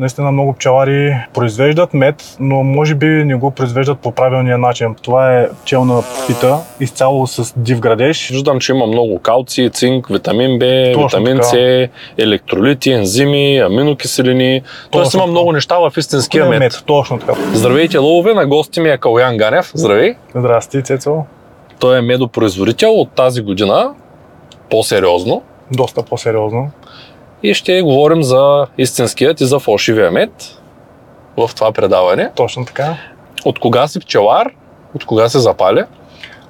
Наистина много пчелари произвеждат мед, но може би не го произвеждат по правилния начин. Това е пчелна пита, изцяло с див градеж. Виждам, че има много калци, цинк, витамин Б, витамин. С, електролити, ензими, аминокиселини. Тоест има така. много неща в истинския е мед. Точно така. Здравейте, лъвове, на гости ми е Калян Ганев. Здравей! Здрасти, Цецо. Той е медопроизводител от тази година, по-сериозно. Доста по-сериозно. И ще говорим за истинският и за фалшивия мед в това предаване. Точно така. От кога си пчелар? От кога се запаля?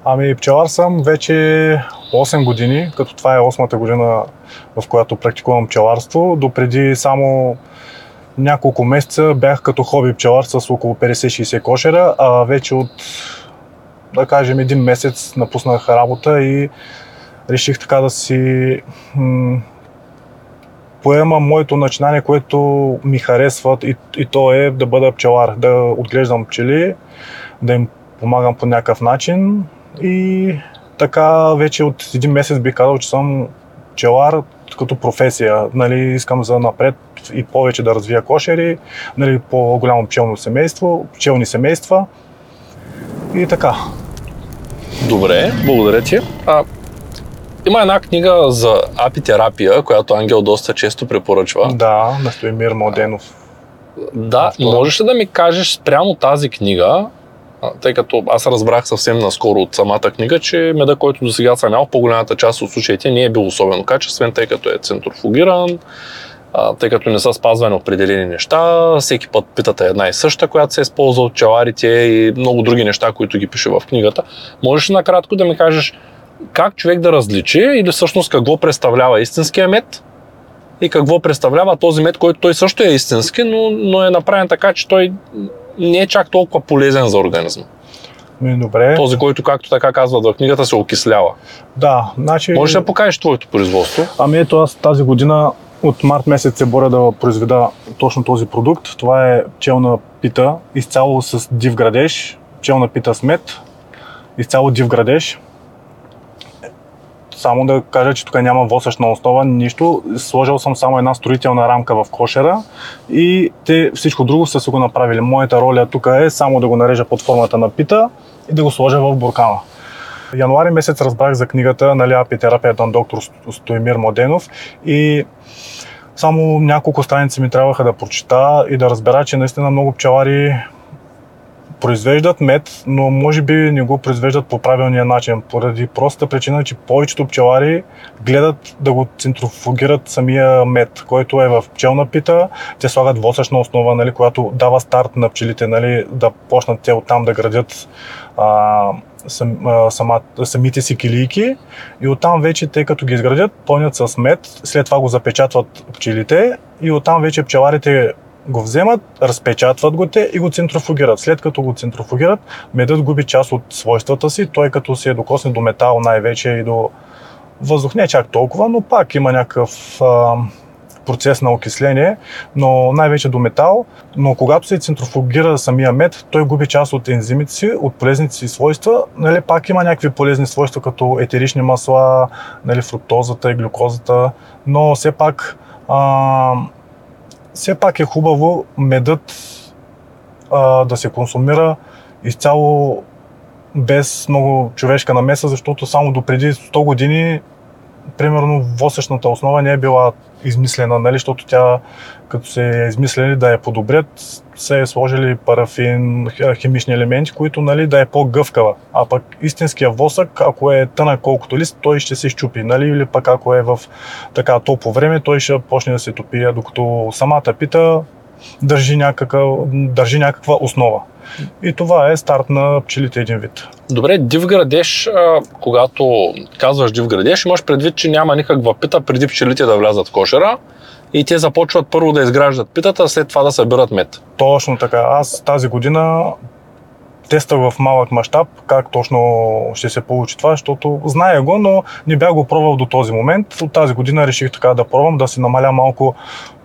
Ами пчелар съм вече 8 години, като това е 8-та година, в която практикувам пчеларство. Допреди само няколко месеца бях като хоби пчелар с около 50-60 кошера, а вече от, да кажем, един месец напуснах работа и реших така да си поема моето начинание, което ми харесва и, и то е да бъда пчелар, да отглеждам пчели, да им помагам по някакъв начин и така вече от един месец бих казал, че съм пчелар като професия. Нали, искам за напред и повече да развия кошери, нали, по-голямо пчелно семейство, пчелни семейства и така. Добре, благодаря ти. А, има една книга за апитерапия, която Ангел доста често препоръчва. Да, на Стоимир Младенов. Да, можеш ли да ми кажеш спрямо тази книга, тъй като аз разбрах съвсем наскоро от самата книга, че меда, който до сега съм ял, по-голямата част от случаите не е бил особено качествен, тъй като е центрофугиран, тъй като не са спазвани определени неща, всеки път питата е една и съща, която се използва от пчеларите и много други неща, които ги пише в книгата. Можеш ли накратко да ми кажеш как човек да различи или всъщност какво представлява истинския мед и какво представлява този мед, който той също е истински, но, но е направен така, че той не е чак толкова полезен за организма. Добре. Този, който, както така казват в книгата, се окислява. Да, значи... Можеш да покажеш твоето производство? Ами ето аз тази година от март месец се боря да произведа точно този продукт. Това е пчелна пита, изцяло с див градеж, пчелна пита с мед, изцяло див градеж. Само да кажа, че тук няма восъчна основа, нищо. Сложил съм само една строителна рамка в кошера и те всичко друго са си го направили. Моята роля тук е само да го нарежа под формата на пита и да го сложа в буркана. Януари месец разбрах за книгата нали, Апитерапията на доктор Стоимир Младенов и само няколко страници ми трябваха да прочита и да разбера, че наистина много пчелари произвеждат мед, но може би не го произвеждат по правилния начин, поради простата причина, че повечето пчелари гледат да го центрофугират самия мед, който е в пчелна пита. Те слагат восъчна основа, нали, която дава старт на пчелите, нали, да почнат те оттам да градят а, сам, а, сама, самите си килийки и оттам вече те като ги изградят, пълнят с мед, след това го запечатват пчелите и оттам вече пчеларите го вземат, разпечатват го те и го центрофугират. След като го центрофугират, медът губи част от свойствата си, той като се докосне до метал най-вече и до въздух, не чак толкова, но пак има някакъв а, процес на окисление, но най-вече до метал. Но когато се центрофугира самия мед, той губи част от ензимите си, от полезните си свойства. Нали, пак има някакви полезни свойства, като етерични масла, нали, фруктозата и глюкозата, но все пак а, все пак е хубаво медът а, да се консумира изцяло без много човешка намеса, защото само до преди 100 години примерно восъчната основа не е била измислена, нали, защото тя като се е измислили да я подобрят, се е сложили парафин, химични елементи, които нали, да е по-гъвкава. А пък истинския восък, ако е тънък колкото лист, той ще се щупи. Нали? Или пък ако е в така топло време, той ще почне да се топи, докато самата пита държи, някакъв, държи някаква основа. И това е старт на пчелите един вид. Добре, див градеж, а, когато казваш див градеж, имаш предвид, че няма никаква пита преди пчелите да влязат в кошера и те започват първо да изграждат питата, след това да събират мед. Точно така. Аз тази година тествах в малък мащаб как точно ще се получи това, защото зная го, но не бях го пробвал до този момент. От тази година реших така да пробвам, да си намаля малко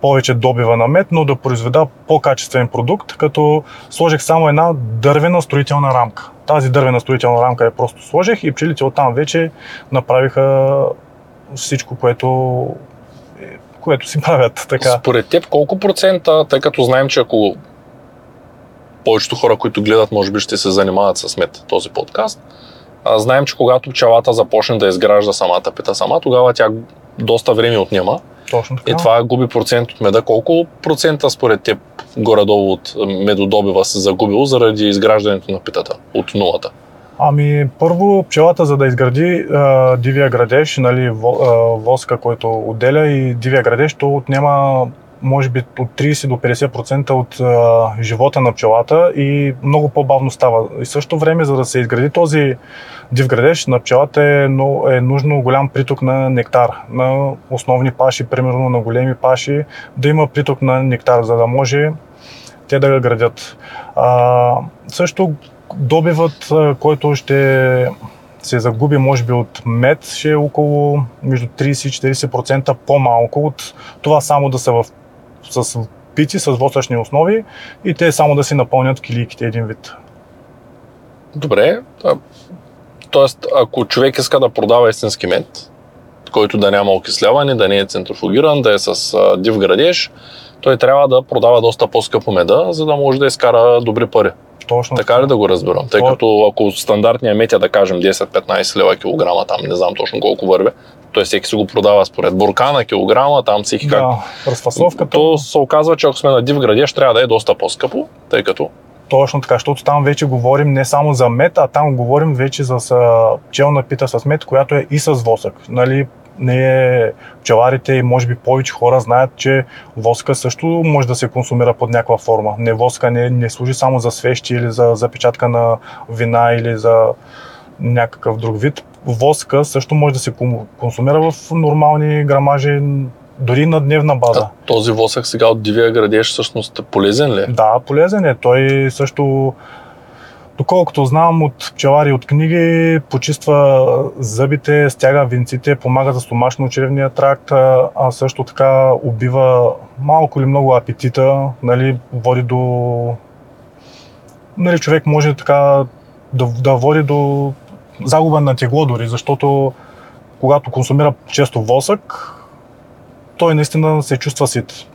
повече добива на мед, но да произведа по-качествен продукт, като сложих само една дървена строителна рамка. Тази дървена строителна рамка я просто сложих и пчелите оттам вече направиха всичко, което което си правят така. Според теб колко процента, тъй като знаем, че ако повечето хора, които гледат, може би ще се занимават с мед този подкаст, а, знаем, че когато пчелата започне да изгражда самата пита сама, тогава тя доста време отнема. Точно така. И това губи процент от меда. Колко процента според теб горе-долу от медодобива се загубило заради изграждането на питата от нулата? Ами, първо, пчелата, за да изгради а, дивия градеж, нали, воска, който отделя и дивия градеж, то отнема може би от 30 до 50% от а, живота на пчелата и много по-бавно става. И също време, за да се изгради този див градеж, на пчелата е, но, е нужно голям приток на нектар, на основни паши, примерно на големи паши, да има приток на нектар, за да може те да градят. А, също добивът, който ще се загуби, може би от мед, ще е около между 30 и 40% по-малко от това само да са в, с пити, с восъчни основи и те само да си напълнят килийките един вид. Добре. Тоест, ако човек иска да продава истински мед, който да няма окисляване, да не е центрофугиран, да е с див градеж, той трябва да продава доста по-скъпо меда, за да може да изкара добри пари. Точно. Така ли да го разбирам? Тъй като ако стандартния метя, да кажем 10-15 лева килограма, там не знам точно колко върви, той всеки си го продава според буркана, килограма, там всеки как. Да, разфасовката. То се оказва, че ако сме на див градеж, трябва да е доста по-скъпо, тъй като точно така, защото там вече говорим не само за мед, а там говорим вече за пчелна пита с мед, която е и с восък. Нали, не пчеларите и може би повече хора знаят, че воска също може да се консумира под някаква форма. Не воска не, не служи само за свещи или за запечатка на вина или за някакъв друг вид. Воска също може да се консумира в нормални грамажи, дори на дневна база. А този восък сега от дивия градеж всъщност е полезен ли? Да, полезен е. Той също Доколкото знам от пчелари от книги, почиства зъбите, стяга винците, помага за стомашно-черевния тракт, а също така убива малко или много апетита, нали, води до... Нали, човек може така да, да води до загуба на тегло дори, защото когато консумира често восък, той наистина се чувства сит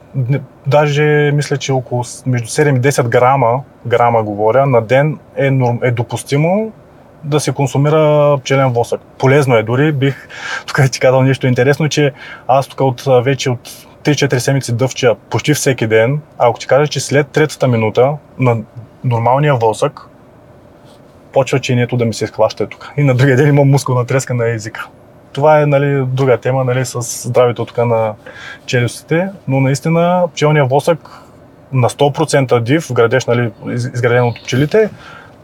даже мисля, че около между 7 и 10 грама, грама говоря, на ден е, е допустимо да се консумира пчелен восък. Полезно е дори, бих тук ти казал нещо интересно, че аз тук от, вече от 3-4 седмици дъвча почти всеки ден, ако ти кажа, че след третата минута на нормалния восък, почва чинието да ми се изхваща тук. И на другия ден имам мускулна треска на езика това е нали, друга тема нали, с здравето тук на челюстите, но наистина пчелният восък на 100% див, градеж, нали, изграден от пчелите,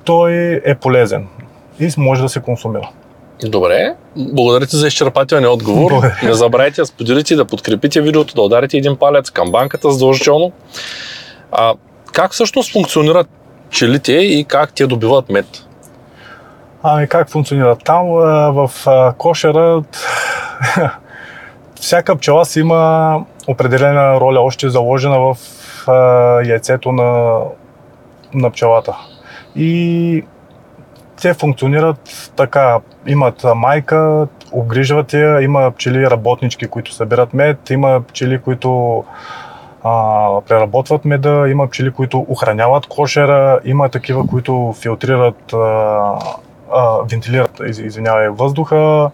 той е полезен и може да се консумира. Добре, благодаря ти за изчерпателния отговор. Благодаря. Не забравяйте да споделите, да подкрепите видеото, да ударите един палец към банката задължително. А, как всъщност функционират пчелите и как те добиват мед? Ами как функционира? Там в кошера всяка пчела си има определена роля, още заложена в яйцето на, на пчелата. И те функционират така. Имат майка, обгрижват я, има пчели работнички, които събират мед, има пчели, които а, преработват меда, има пчели, които охраняват кошера, има такива, които филтрират а, а, вентилират, извинявай, въздуха.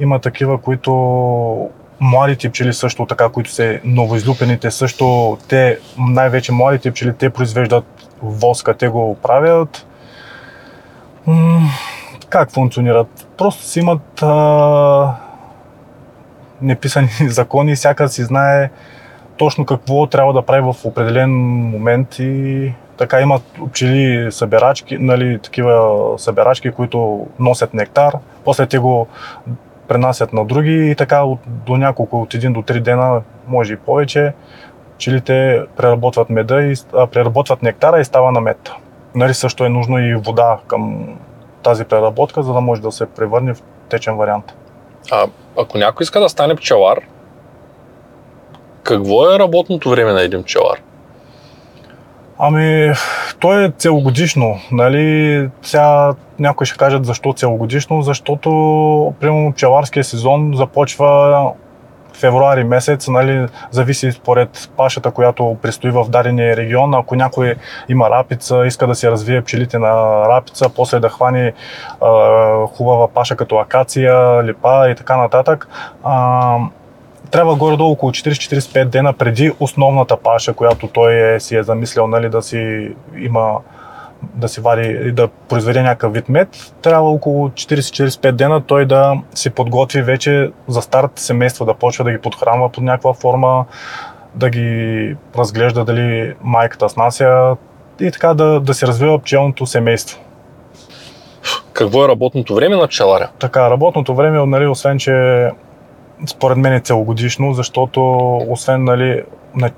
Има такива, които младите пчели също така, които са новоизлюпените също, те, най-вече младите пчели, те произвеждат воска, те го правят. М- как функционират? Просто си имат а, неписани закони, всяка си знае точно какво трябва да прави в определен момент и така имат пчели събирачки, нали, такива събирачки, които носят нектар, после те го пренасят на други и така от, до няколко, от един до три дена, може и повече, пчелите преработват меда и а, преработват нектара и става на мед. Нали, също е нужно и вода към тази преработка, за да може да се превърне в течен вариант. А ако някой иска да стане пчелар, какво е работното време на един пчелар? Ами, то е целогодишно. Нали? Сега някои ще кажат защо целогодишно, защото примерно пчеларския сезон започва февруари месец, нали, зависи според пашата, която престои в дадения регион. Ако някой има рапица, иска да си развие пчелите на рапица, после да хвани хубава паша като акация, липа и така нататък, а, трябва горе-долу около 40-45 дена преди основната паша, която той е, си е замислял нали, да си има да си вади и да произведе някакъв вид мед, трябва около 40-45 дена той да си подготви вече за старт семейства, да почва да ги подхранва под някаква форма, да ги разглежда дали майката снася и така да, да се развива пчелното семейство. Какво е работното време на пчеларя? Така, работното време, нали, освен че според мен е целогодишно, защото освен нали, на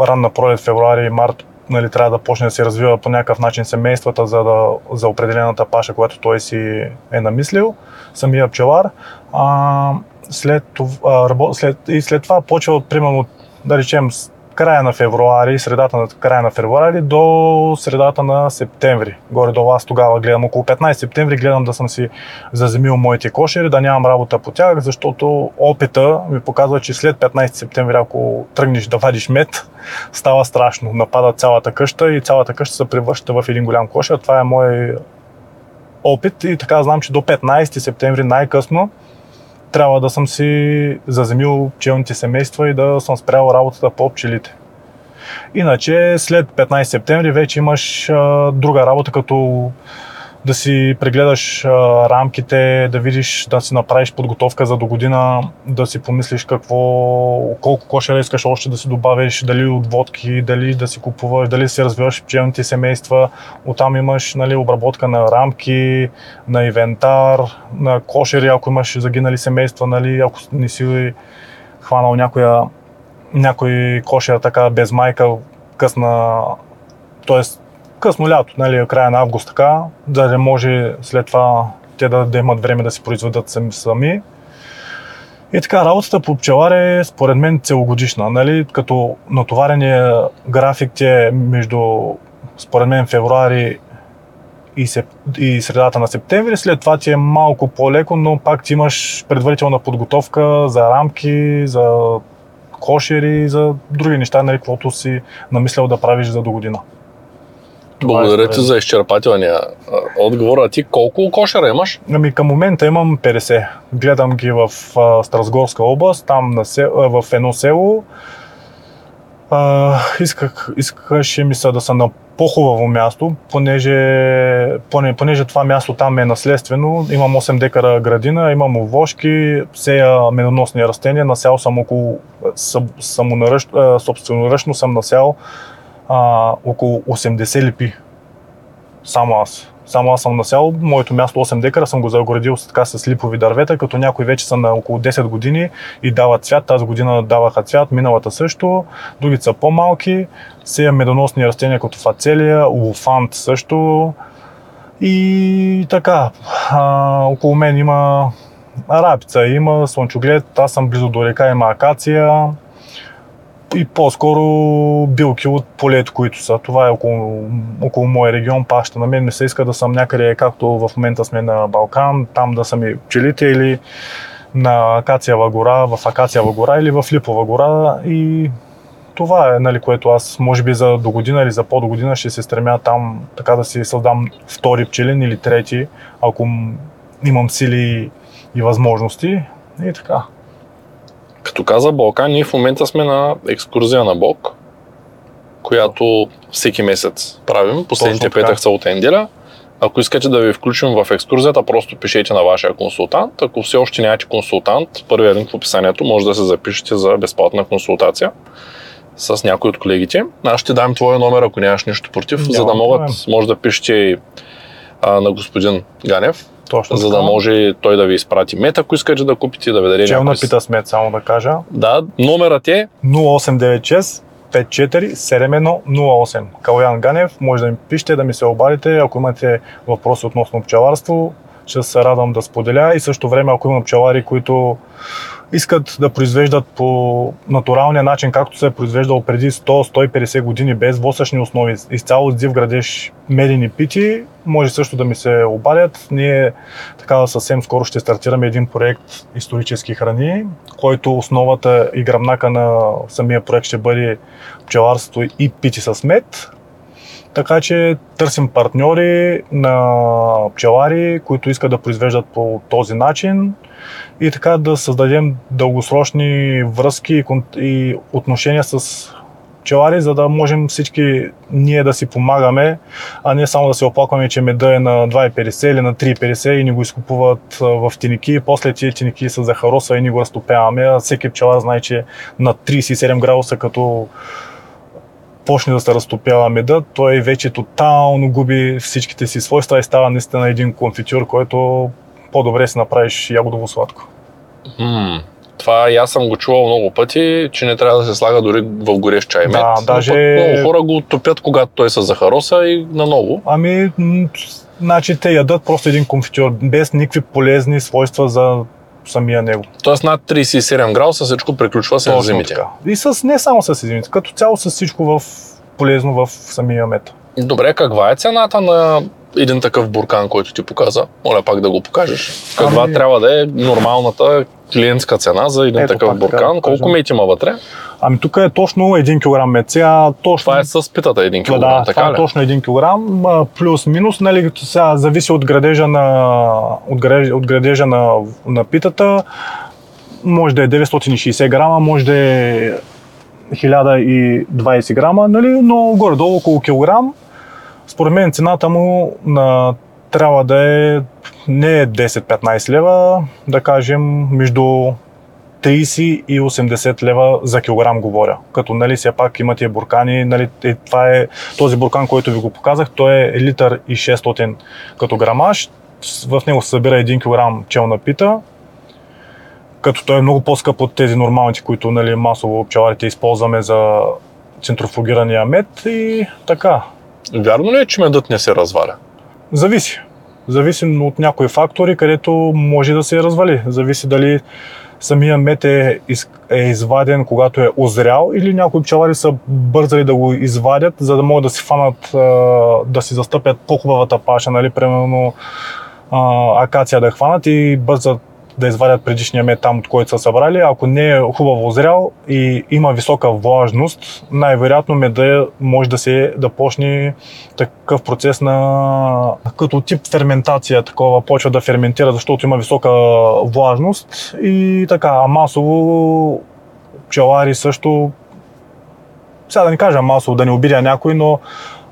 ранна пролет, февруари март, нали, трябва да почне да се развива по някакъв начин семействата за, да, за определената паша, която той си е намислил, самия пчелар. А, след, това, след, и след това почва, примерно, да речем, края на февруари, средата на края на февруари до средата на септември. Горе до вас тогава гледам около 15 септември, гледам да съм си заземил моите кошери, да нямам работа по тях, защото опита ми показва, че след 15 септември, ако тръгнеш да вадиш мед, става страшно. Напада цялата къща и цялата къща се превръща в един голям кошер. Това е мой опит и така знам, че до 15 септември най-късно трябва да съм си заземил пчелните семейства и да съм спрял работата по пчелите. Иначе след 15 септември вече имаш а, друга работа, като да си прегледаш а, рамките, да видиш, да си направиш подготовка за до година, да си помислиш какво, колко кошера искаш още да си добавиш, дали отводки, дали да си купуваш, дали си развиваш пчелните семейства. Оттам имаш нали, обработка на рамки, на инвентар, на кошери, ако имаш загинали семейства, нали, ако не си хванал някоя, някой кошер така без майка, късна, т.е късно лято, нали, края на август така, да не може след това те да, да имат време да си произведат сами. сами. И така, работата по пчелар е според мен целогодишна, нали, като натоварения график ти е между, според мен, февруари и, сеп... и средата на септември. След това ти е малко по-леко, но пак ти имаш предварителна подготовка за рамки, за кошери, за други неща, нали, каквото си намислял да правиш за до година. Благодаря ти за изчерпателния отговор. А ти колко кошера имаш? Ами към момента имам 50. Гледам ги в Страсгорска област, там на сел, в едно село. А, исках, искаше ми се да са на по-хубаво място, понеже, понеже това място там е наследствено. Имам 8 декара градина, имам овошки, сея медоносни растения, насял съм около, собственоръчно съм насял а, около 80 липи. Само аз. Само аз съм насял, моето място 8 декара съм го загородил така с липови дървета, като някои вече са на около 10 години и дават цвят. Тази година даваха цвят, миналата също. Другите са по-малки. Сея медоносни растения като фацелия, луфант също. И така, а, около мен има рапица, има слънчоглед, аз съм близо до река, има акация, и по-скоро билки от полето, които са. Това е около, около моя регион, паща. На мен ми се иска да съм някъде, както в момента сме на Балкан, там да са и пчелите или на Акациева гора, в Акациева гора или в Липова гора и това е, нали, което аз може би за до година или за по-до година ще се стремя там така да си създам втори пчелин или трети, ако имам сили и възможности и така. Като каза Балкан, ние в момента сме на екскурзия на Бог, която всеки месец правим, последните петък са от неделя. Ако искате да ви включим в екскурзията, просто пишете на вашия консултант. Ако все още нямате консултант, първият линк в описанието може да се запишете за безплатна консултация с някой от колегите. Аз ще дам твоя номер, ако нямаш нищо против, Няма за да могат, може да пишете а, на господин Ганев, точно за да може той да ви изпрати мет, ако искате да купите, да ви даде Челна пита смет, само да кажа. Да, номерът е 0896 547108. Калуян Ганев, може да ми пишете, да ми се обадите, ако имате въпроси относно пчеларство, ще се радвам да споделя и също време, ако има пчелари, които искат да произвеждат по натуралния начин, както се е произвеждал преди 100-150 години, без восъчни основи, изцяло с див градеж медени пити, може също да ми се обадят. Ние така съвсем скоро ще стартираме един проект исторически храни, който основата и гръбнака на самия проект ще бъде пчеларство и пити с мед. Така че търсим партньори на пчелари, които искат да произвеждат по този начин и така да създадем дългосрочни връзки и отношения с пчелари, за да можем всички ние да си помагаме, а не само да се оплакваме, че меда е на 2,50 или на 3,50 и ни го изкупуват в тиники. После тия тиники са захароса и ни го разтопяваме. А всеки пчелар знае, че на 37 градуса като почне да се разтопява меда, той вече тотално губи всичките си свойства и става наистина един конфитюр, който по-добре си направиш ягодово сладко. Mm. Това и аз съм го чувал много пъти, че не трябва да се слага дори в горещ чай мед. Да, даже... много хора го топят, когато той се захароса и наново. Ами, значи те ядат просто един конфитюр, без никакви полезни свойства за самия него. Тоест над 37 градуса всичко приключва с ензимите. И с, не само с ензимите, като цяло с всичко в, полезно в самия мед. Добре, каква е цената на един такъв буркан, който ти показа? Моля пак да го покажеш. Каква ами... трябва да е нормалната клиентска цена за един Ето, такъв буркан? Да Колко мет има вътре? Ами тук е точно 1 кг мед. Сега, точно... Това е с питата 1 кг, да, така това е точно 1 кг, плюс-минус, нали, сега зависи от градежа на, от градежа, от градежа на, на питата. Може да е 960 грама, може да е 1020 грама, нали, но горе-долу около килограм. Според мен цената му на, трябва да е не 10-15 лева, да кажем между 30 и 80 лева за килограм говоря. Като нали все пак има тия буркани, нали, е, това е този буркан, който ви го показах, той е литър и 600 като грамаж. В него се събира 1 кг челна пита, като той е много по-скъп от тези нормалните, които нали, масово пчеларите използваме за центрофугирания мед и така. Вярно ли е, че медът не се разваля? Зависи. Зависи от някои фактори, където може да се развали. Зависи дали самия мед е, е изваден, когато е озрял или някои пчелари са бързали да го извадят, за да могат да си фанат, да си застъпят по-хубавата паша, нали, примерно акация да хванат и бързат да извадят предишния мед там, от който са събрали. Ако не е хубаво озрял и има висока влажност, най-вероятно меда може да се да почне такъв процес на като тип ферментация, такова почва да ферментира, защото има висока влажност и така, а масово пчелари също сега да не кажа масово, да не обидя някой, но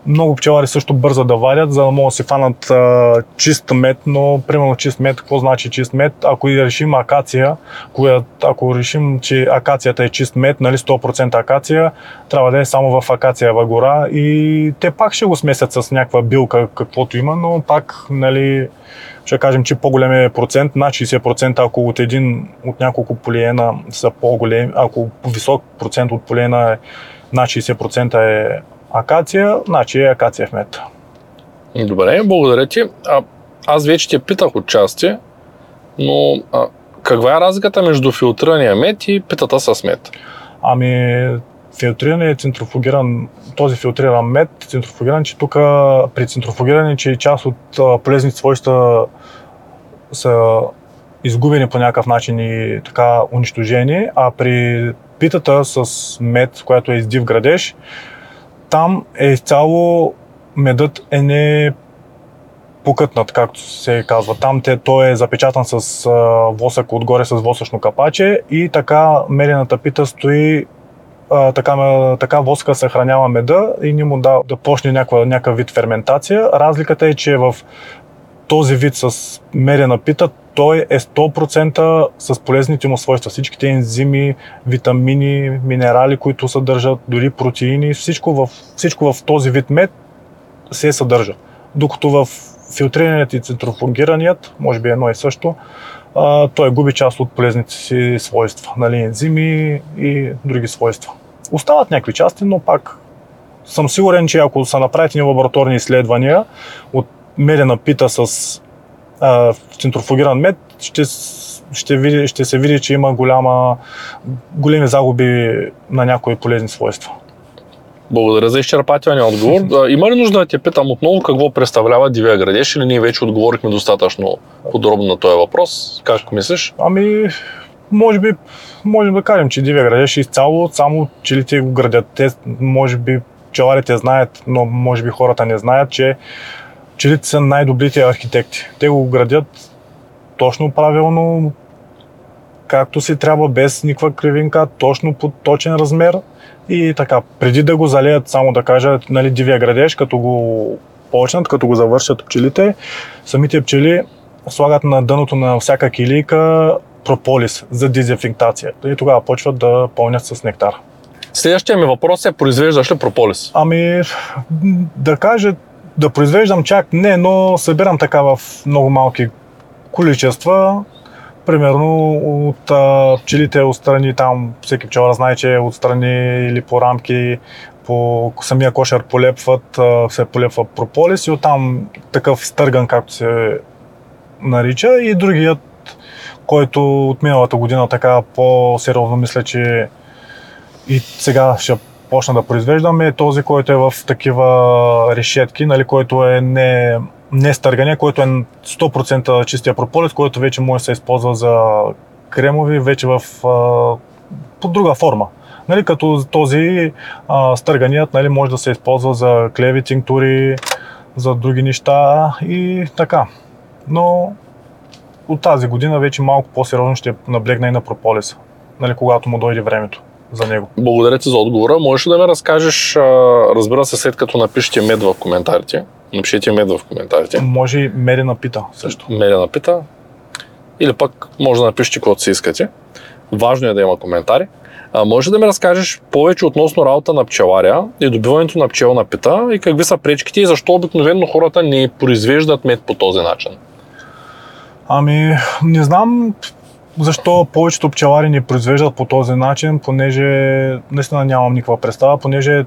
много пчелари също бързат да вадят, за да могат да си фанат а, чист мед, но примерно чист мед, какво значи чист мед? Ако и решим акация, коя, ако решим, че акацията е чист мед, нали 100% акация, трябва да е само в акациева гора и те пак ще го смесят с някаква билка, каквото има, но пак, нали, ще кажем, че по-голям е процент, над 60%, ако от един от няколко полиена са по-големи, ако висок процент от полиена е над 60% е акация, значи е акация в мед. Добре, благодаря ти. А, аз вече те питах от части, но а, каква е разликата между филтрирания мед и питата с мед? Ами, филтриране е центрофугиран, този филтриран мед, центрофугиран, че тук при центрофугиране, че част от полезните свойства са изгубени по някакъв начин и така унищожени, а при питата с мед, която е издив градеж, там е изцяло медът е не покътнат, както се казва. Там те, той е запечатан с а, восък отгоре с восъчно капаче и така медената пита стои а, така, така воска съхранява меда и ни му да, да почне някакъв вид ферментация. Разликата е, че в този вид с медена пита той е 100% с полезните му свойства. Всичките ензими, витамини, минерали, които съдържат, дори протеини, всичко в, всичко в този вид мед се съдържа. Докато в филтрираният и центрофугираният, може би едно и също, той губи част от полезните си свойства, нали, ензими и други свойства. Остават някакви части, но пак съм сигурен, че ако са направите лабораторни изследвания от медена пита с а, центрофугиран мед, ще, ще, види, ще се види, че има голяма, големи загуби на някои полезни свойства. Благодаря за изчерпателния отговор. Има ли нужда да те питам отново какво представлява дивия градеж или ние вече отговорихме достатъчно подробно на този въпрос? Как мислиш? Ами, може би, можем да кажем, че дивия градеж е изцяло, само пчелите го градят. Те, може би, пчеларите знаят, но може би хората не знаят, че пчелите са най-добрите архитекти. Те го градят точно правилно, както си трябва, без никаква кривинка, точно по точен размер и така. Преди да го залеят, само да кажа, нали, дивия градеж, като го почнат, като го завършат пчелите, самите пчели слагат на дъното на всяка килийка прополис за дезинфектация. И тогава почват да пълнят с нектар. Следващия ми въпрос е, произвеждаш ли прополис? Ами, да кажа, да произвеждам чак не, но събирам така в много малки количества. Примерно от а, пчелите отстрани, там всеки пчелар знае, че отстрани или по рамки, по самия кошер полепват, а, се полепва прополис и оттам такъв стърган, както се нарича. И другият, който от миналата година така по-сериозно мисля, че и сега ще почна да произвеждаме е този, който е в такива решетки, нали, който е не, не стъргане, който е 100% чистия прополис, който вече може да се използва за кремови, вече в, а, по друга форма. Нали, като този а, стърганият нали, може да се използва за клеви, тинктури, за други неща и така. Но от тази година вече малко по-сериозно ще наблегна и на прополиса, нали, когато му дойде времето за него. Благодаря ти за отговора. Можеш ли да ме разкажеш, разбира се, след като напишете мед в коментарите, напишете мед в коментарите, Може и Мерина пита също. Меля напита, или пък може да напишете каквото си искате. Важно е да има коментари. А, може да ми разкажеш повече относно работа на пчеларя и добиването на пчелна пита и какви са пречките и защо обикновено хората не произвеждат мед по този начин? Ами, не знам защо повечето пчелари не произвеждат по този начин, понеже наистина нямам никаква представа, понеже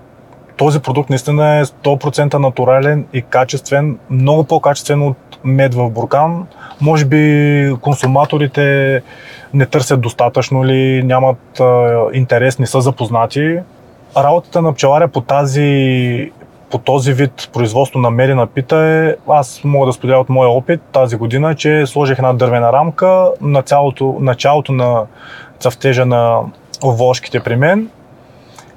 този продукт наистина е 100% натурален и качествен, много по-качествен от мед в буркан. Може би консуматорите не търсят достатъчно ли, нямат а, интерес, не са запознати. Работата на пчеларя по тази по този вид производство на медена пита е, аз мога да споделя от моя опит тази година, че сложих една дървена рамка на цялото, началото на цъфтежа на вошките при мен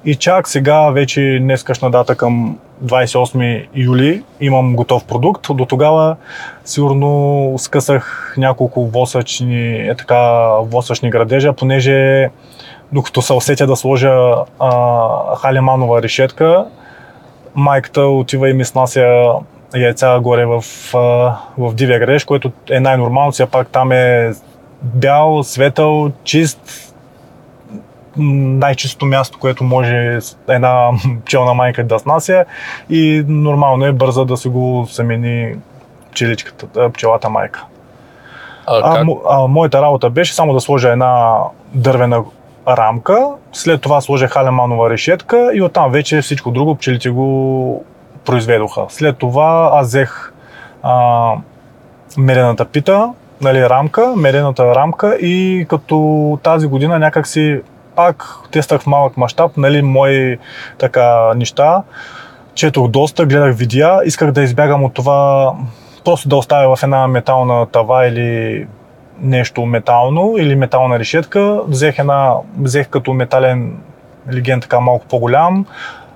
и чак сега, вече днескашна дата към 28 юли, имам готов продукт. До тогава сигурно скъсах няколко восъчни, е така, восъчни градежа, понеже докато се усетя да сложа а, халеманова решетка, майката отива и ми снася яйца горе в, в дивия градеж, което е най-нормално, все пак там е бял, светъл, чист, най-чистото място, което може една пчелна майка да снася. И нормално е бърза да си го замени пчеличката, пчелата майка. А, А, а, моята работа беше само да сложа една дървена рамка, след това сложих халеманова решетка и оттам вече всичко друго пчелите го произведоха. След това аз взех а, медената пита, нали, рамка, медената рамка и като тази година някак си пак тествах в малък мащаб, нали, мои така неща. Четох доста, гледах видеа, исках да избягам от това просто да оставя в една метална тава или нещо метално или метална решетка. Взех, една, взех като метален леген така малко по-голям,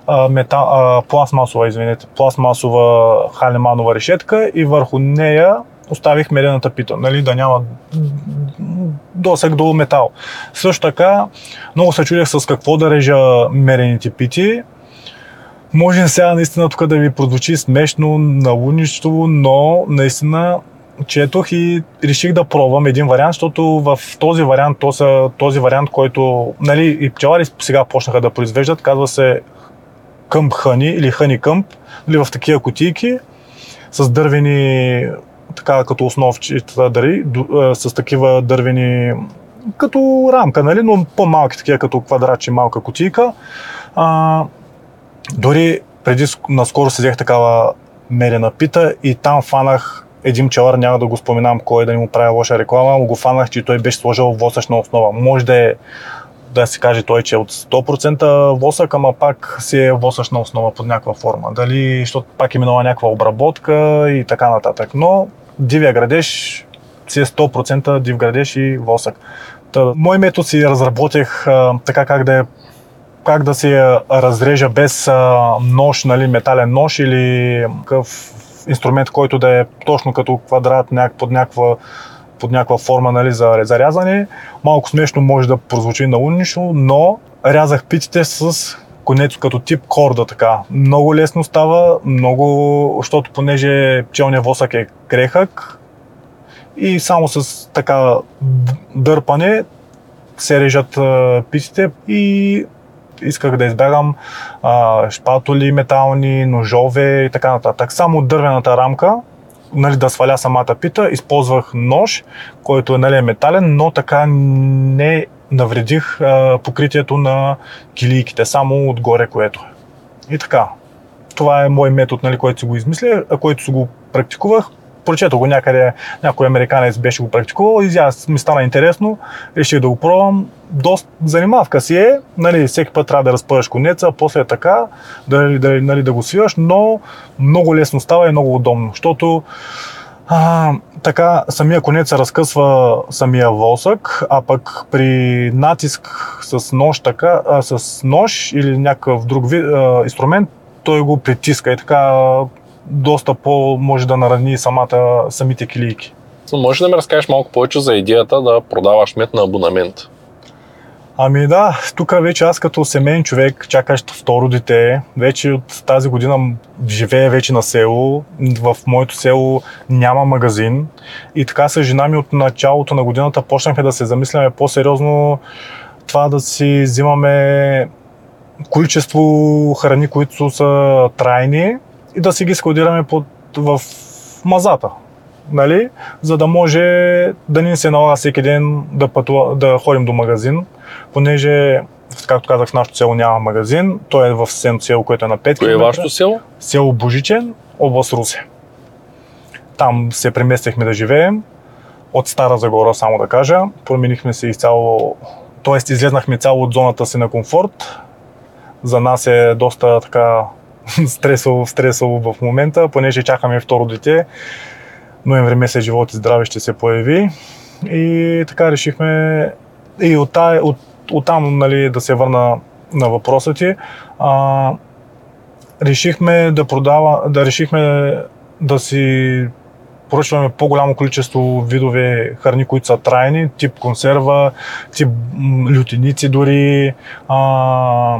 а, мета, а, пластмасова, извинете, пластмасова халеманова решетка и върху нея оставих медената пита, нали, да няма досег до метал. Също така, много се чудех с какво да режа мерените пити. Може сега наистина тук да ви прозвучи смешно, налудничево, но наистина четох и реших да пробвам един вариант, защото в този вариант, то са, този вариант, който нали, и пчелари сега почнаха да произвеждат, казва се къмп хъни или хъни къмп, или в такива кутийки с дървени, така като основчета, а, с такива дървени, като рамка, нали, но по-малки такива, като квадратче, малка кутийка. А, дори преди ск- наскоро взех такава мерена пита и там фанах един пчелар, няма да го споменам кой да ни му прави лоша реклама, но го фанах, че той беше сложил восъчна основа. Може да е да се каже той, че е от 100% восък, ама пак си е восъчна основа под някаква форма. Дали, защото пак е минала някаква обработка и така нататък. Но дивия градеж си е 100% див градеж и восък. Та, мой метод си разработих а, така как да е как да се разрежа без а, нож, нали, метален нож или какъв инструмент, който да е точно като квадрат няк, под някаква под някаква форма нали, за зарязане. Малко смешно може да прозвучи наунично, но рязах питите с конец като тип корда така. Много лесно става, много, защото понеже пчелният восък е крехък и само с така дърпане се режат питите и исках да избягам а, шпатоли метални, ножове и така нататък. Само дървената рамка, нали, да сваля самата пита, използвах нож, който е нали, метален, но така не навредих а, покритието на килийките, само отгоре което е. И така. Това е мой метод, нали, който си го измисля, който си го практикувах прочето го някъде, някой американец беше го практикувал и аз ми стана интересно, реших да го пробвам. Доста занимавка си е, нали, всеки път трябва да разпъваш конеца, после е така, да, да, нали, да го свиваш, но много лесно става и много удобно, защото а, така самия конец се разкъсва самия волсък, а пък при натиск с нож, така, а, с нож или някакъв друг а, инструмент, той го притиска и така доста по може да нарани самата, самите килийки. Може да ми разкажеш малко повече за идеята да продаваш мед на абонамент? Ами да, тук вече аз като семейен човек, чакащ второ дете, вече от тази година живея вече на село. В моето село няма магазин. И така с жена ми от началото на годината почнахме да се замисляме по-сериозно това да си взимаме количество храни, които са трайни, и да си ги складираме под, в мазата. Нали? За да може да ни се налага всеки ден да, пътува, да ходим до магазин, понеже, както казах, в нашото село няма магазин. Той е в съседното село, което е на 5 Кое е вашето село? Село Божичен, област Русе. Там се преместихме да живеем. От Стара Загора, само да кажа. Променихме се изцяло, т.е. излезнахме цяло от зоната си на комфорт. За нас е доста така стресово, стресово в момента, понеже чакаме второ дете. Ноември месец живот и здраве ще се появи. И така решихме и от, от, от там нали, да се върна на въпроса ти. А, решихме да продава, да решихме да си поръчваме по-голямо количество видове храни, които са трайни, тип консерва, тип лютеници дори, а,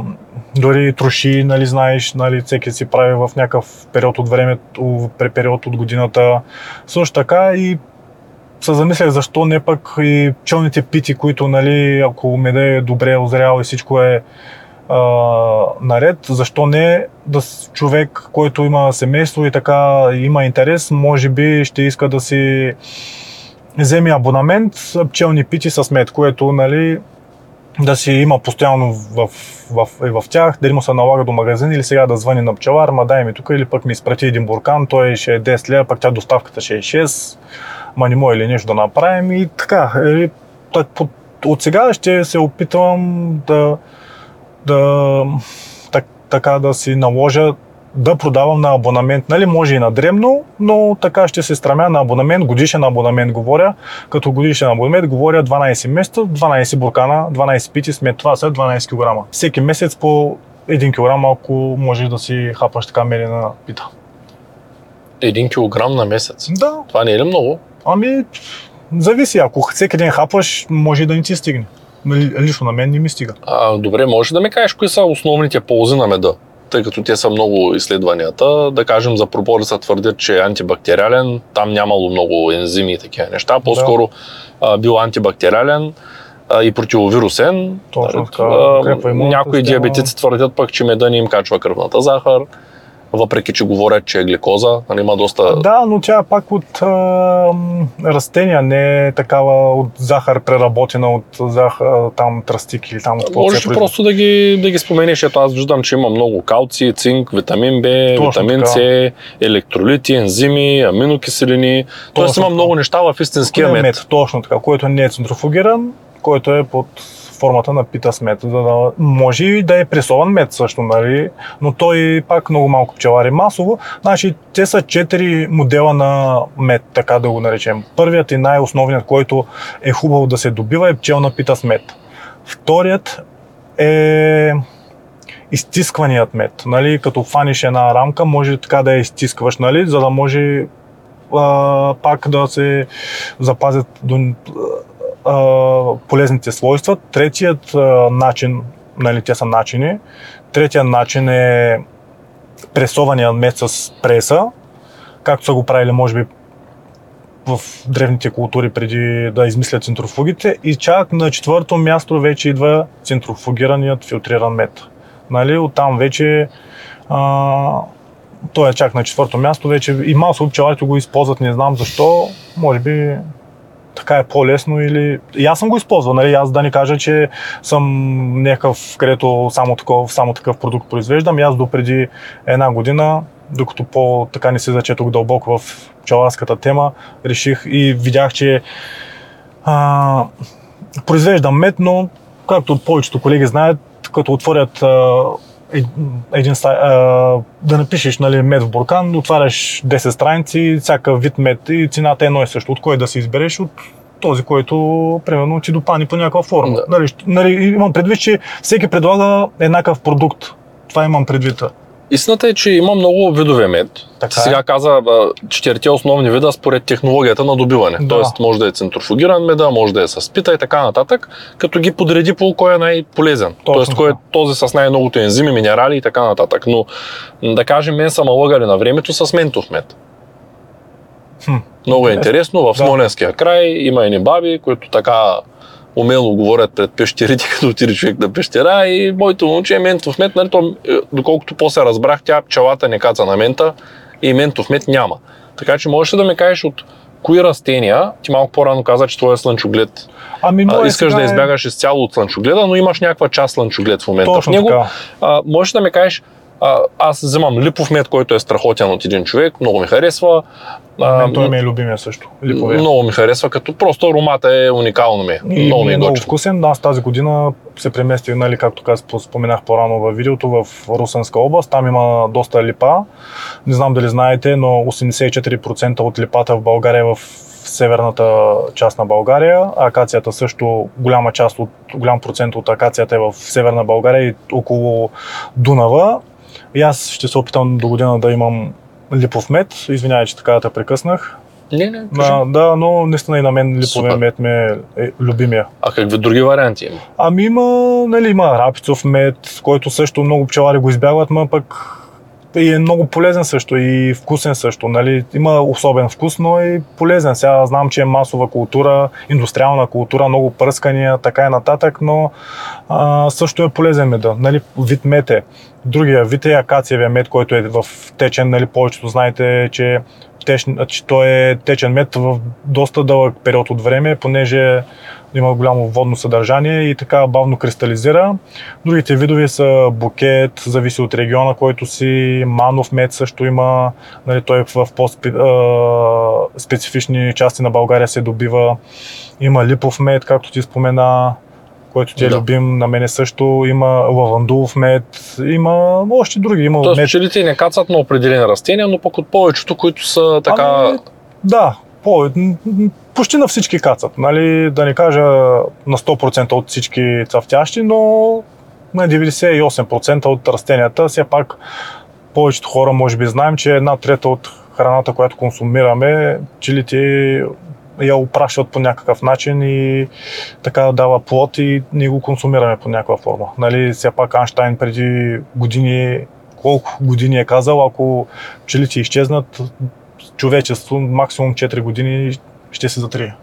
дори троши, нали, знаеш, нали, всеки си прави в някакъв период от времето, период от годината. Също така и се замислях защо не пък и пчелните пити, които, нали, ако меда е добре озрял и всичко е а, наред, защо не да човек, който има семейство и така има интерес, може би ще иска да си вземе абонамент пчелни пити с мед, което нали, да си има постоянно в, в, в, в тях, дали му се налага до магазин или сега да звъни на пчелар, ма дай ми тук или пък ми изпрати един буркан, той ще е 10 лева, пък тя доставката ще е 6, ма не може или нещо да направим и така. Е, от сега ще се опитвам да, да так, така да си наложа да продавам на абонамент. Нали, може и на дремно, но така ще се стремя на абонамент, годишен абонамент говоря. Като годишен абонамент говоря 12 месеца, 12 буркана, 12 пити смет, това са 12 кг. Всеки месец по 1 кг, ако можеш да си хапаш така на пита. 1 кг на месец? Да. Това не е ли много? Ами, зависи. Ако всеки ден хапаш, може да не ти стигне. Нали, лично на мен не ми стига. А, добре, може да ми кажеш кои са основните ползи на меда? Тъй като те са много изследванията, да кажем за прополиса твърдят, че е антибактериален, там нямало много ензими и такива неща, по-скоро да. бил антибактериален и противовирусен. Точно така. А, някои диабетици твърдят пък, че меда не им качва кръвната захар. Въпреки че говорят, че е гликоза, нали, има доста... Да, но тя е пак от а, растения, не е такава от захар преработена, от захар, там тръстик или там от Можеш произвежда. просто да ги, да ги споменеш, ето аз виждам, че има много калци, цинк, витамин Б, витамин. С, електролити, ензими, аминокиселини. Тоест има много неща в истинския е мед. Точно така, който не е центрофугиран, който е под формата на пита с мед. Може и да е пресован мед също, нали? но той пак много малко пчелари масово. Значи, те са четири модела на мед, така да го наречем. Първият и най-основният, който е хубаво да се добива е пчелна пита с мед. Вторият е изтискваният мед. Нали? Като фаниш една рамка, може така да я изтискваш, нали? за да може а, пак да се запазят до, полезните свойства. Третият начин, нали, те са начини, третият начин е пресования мед с преса, както са го правили, може би, в древните култури преди да измислят центрофугите. И чак на четвърто място вече идва центрофугираният филтриран мед. Нали, оттам вече а, той е чак на четвърто място вече и масово пчеларите го използват, не знам защо, може би така е по-лесно или... И аз съм го използвал, нали? аз да не кажа, че съм някакъв, където само такъв, само такъв продукт произвеждам. И аз до преди една година, докато по така не се зачетох дълбоко в пчеларската тема, реших и видях, че а, произвеждам мед, но както повечето колеги знаят, като отворят а, един а, да напишеш нали, мед в буркан, отваряш 10 страници, всякакъв вид мед и цената е едно и също. От кой да си избереш? От този, който примерно ти допани по някаква форма. Да. Нали, нали, имам предвид, че всеки предлага еднакъв продукт. Това имам предвид. Истината е, че има много видове мед. Така е. сега каза а, четирите основни вида според технологията на добиване. Да. Тоест може да е центрофугиран меда, може да е с пита и така нататък, като ги подреди по кой е най-полезен. Точно Тоест кой е този с най-многото ензими, минерали и така нататък. Но да кажем, мен са ме лъгали на времето с ментов мед. Хм. Много е интересно. В Да. Смоленския край има едни баби, които така умело говорят пред пещерите, като отиде човек на пещера и моето момче е ментов мед. Нали, то, е, доколкото после разбрах, тя пчелата не каца на мента и ментов мед няма. Така че можеш ли да ми кажеш от кои растения, ти малко по-рано каза, че твой е слънчоглед. Ами, А, искаш сега да е- избягаш изцяло от слънчогледа, но имаш някаква част слънчоглед в момента Точно в него. така. А, можеш да ми кажеш, а, аз вземам липов мед, който е страхотен от един човек, много ми харесва. А, Мен той ми е любимия също. Липовия. много ми харесва, като просто аромата е уникално ми. И много ми е е много вкусен. Аз тази година се преместих, нали, както казах, споменах по-рано във видеото, в Русенска област. Там има доста липа. Не знам дали знаете, но 84% от липата в България е в северната част на България. Акацията също, голяма част от, голям процент от акацията е в северна България и около Дунава. И аз ще се опитам до година да имам липов мед. Извинявай, че така да те прекъснах. Не, не, кажи. Да, да, но наистина и на мен липовия мед ми е, е любимия. А какви други варианти има? Ами има, нали, има рапицов мед, който също много пчелари го избягват, ма пък и е много полезен също и вкусен също. Нали. Има особен вкус, но и полезен. Сега знам, че е масова култура, индустриална култура, много пръскания, така и нататък, но а, също е полезен меда. Нали, вид мед е. Другия вид е акациевия мед, който е в течен. Нали, повечето знаете, че, теч, че той е течен мед в доста дълъг период от време, понеже има голямо водно съдържание и така бавно кристализира. Другите видове са букет, зависи от региона, който си, манов мед също има, нали, той в по-специфични части на България се добива. Има липов мед, както ти спомена, който ти е Да. любим, на мене също. Има лавандулов мед, има още други. Има Тоест мед. пчелите не кацат на определени растения, но пък от повечето, които са така... Ами, да, м- почти на всички кацат. Нали? Да не кажа на 100% от всички цъфтящи, но на 98% от растенията. Все пак повечето хора може би знаем, че една трета от храната, която консумираме, пчелите я опрашват по някакъв начин и така дава плод и ние го консумираме по някаква форма. Нали, все пак Анштайн преди години, колко години е казал, ако пчелите изчезнат, човечество максимум 4 години ще се затрие.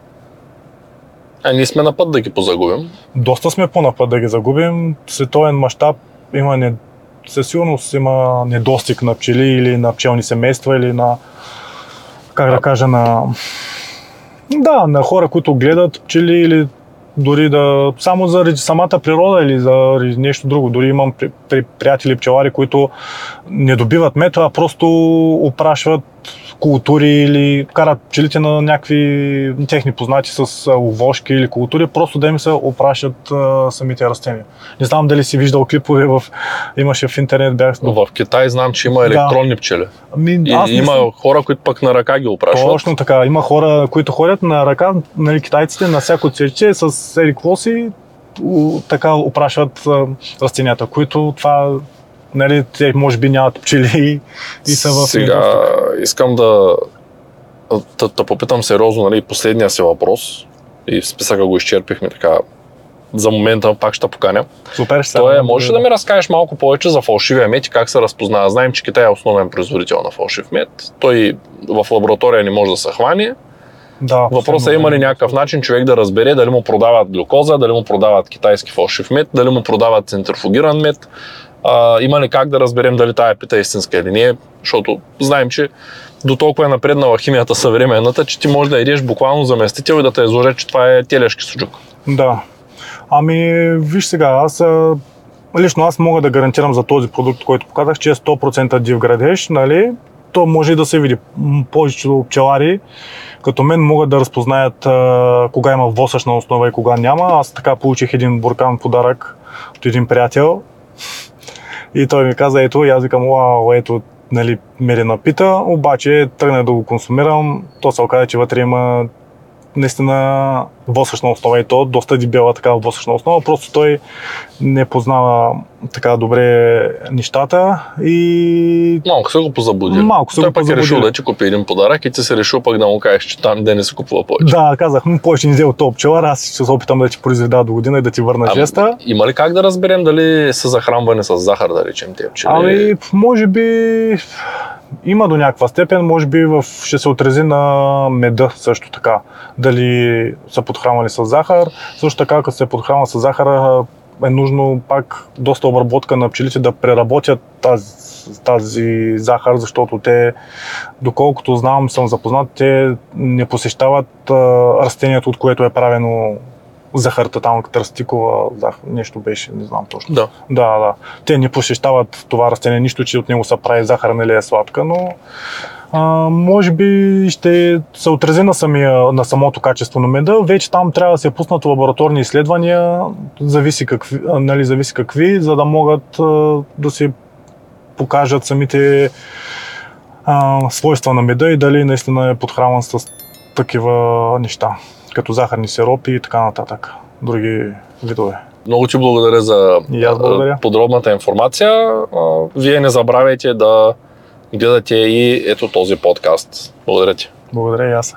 А ние сме на път да ги позагубим. Доста сме по напът да ги загубим. Световен мащаб има не, със сигурност има недостиг на пчели или на пчелни семейства или на, как да кажа, на да, на хора, които гледат пчели или дори да, само заради самата природа или заради нещо друго. Дори имам при, при, приятели пчелари, които не добиват мед, а просто опрашват култури или карат пчелите на някакви техни познати с овошки или култури, просто да им се опрашат а, самите растения. Не знам дали си виждал клипове, в, имаше в интернет, бях... В Китай знам, че има електронни да. пчели. Ами, И аз има хора, които пък на ръка ги опрашват. Точно така. Има хора, които ходят на ръка, нали, китайците, на всяко цвече с еди какво си, у- така опрашват а, растенията, които това, нали, те може би нямат пчели и, и са в Сега искам да, да, да попитам сериозно нали, последния си въпрос. И в списъка го изчерпихме така. За момента пак ще поканя. Супер, ще То е, сега можеш ли да ми разкажеш малко повече за фалшивия мед и как се разпознава? Знаем, че Китай е основен производител на фалшив мед. Той в лаборатория не може да се хване. Да, Въпросът е има ли някакъв начин човек да разбере дали му продават глюкоза, дали му продават китайски фалшив мед, дали му продават центрифугиран мед. А, има ли как да разберем дали тая пита е истинска или не? Защото знаем, че до толкова е напреднала химията съвременната, че ти можеш да идеш буквално заместител и да те изложи, че това е телешки суджук. Да. Ами, виж сега, аз лично аз мога да гарантирам за този продукт, който показах, че е 100% див градеж, нали? То може и да се види. Повечето пчелари, като мен, могат да разпознаят а, кога има восъчна основа и кога няма. Аз така получих един буркан подарък от един приятел и той ми каза, ето, и аз викам, вау, ето, нали, ме напита, обаче тръгнах да го консумирам, то се оказа, че вътре има наистина восъчна основа и то доста дебела такава восъчна основа, просто той не познава така добре нещата и Малко се го позабудили. Малко са Той го пък е решил да ти купи един подарък и ти си решил пък да му кажеш, че там де не се купува повече. да, казах, «М, повече не взе от този пчелар, аз ще се опитам да ти произведа до година и да ти върна Ами, жеста. Има ли как да разберем дали са захранвани с захар, да речем, тези пчели? Ами, може би има до някаква степен, може би в, ще се отрази на меда също така. Дали са подхранвали с захар. Също така, като се подхранва с захар, е нужно пак доста обработка на пчелите да преработят тази, тази захар, защото те, доколкото знам, съм запознат, те не посещават а, растението, от което е правено захарта, там тръстикова захар, нещо беше, не знам точно. Да. Да, да. Те не посещават това растение, нищо, че от него се прави захар, нали е сладка, но а, може би ще се отрази на, самия, на самото качество на меда. Вече там трябва да се пуснат лабораторни изследвания, зависи какви, нали, зависи какви за да могат а, да се покажат самите а, свойства на меда и дали наистина е подхранван с такива неща, като захарни сиропи и така нататък. Други видове. Много ти благодаря за благодаря. подробната информация. Вие не забравяйте да гледате и ето този подкаст. Благодаря ти. Благодаря и аз.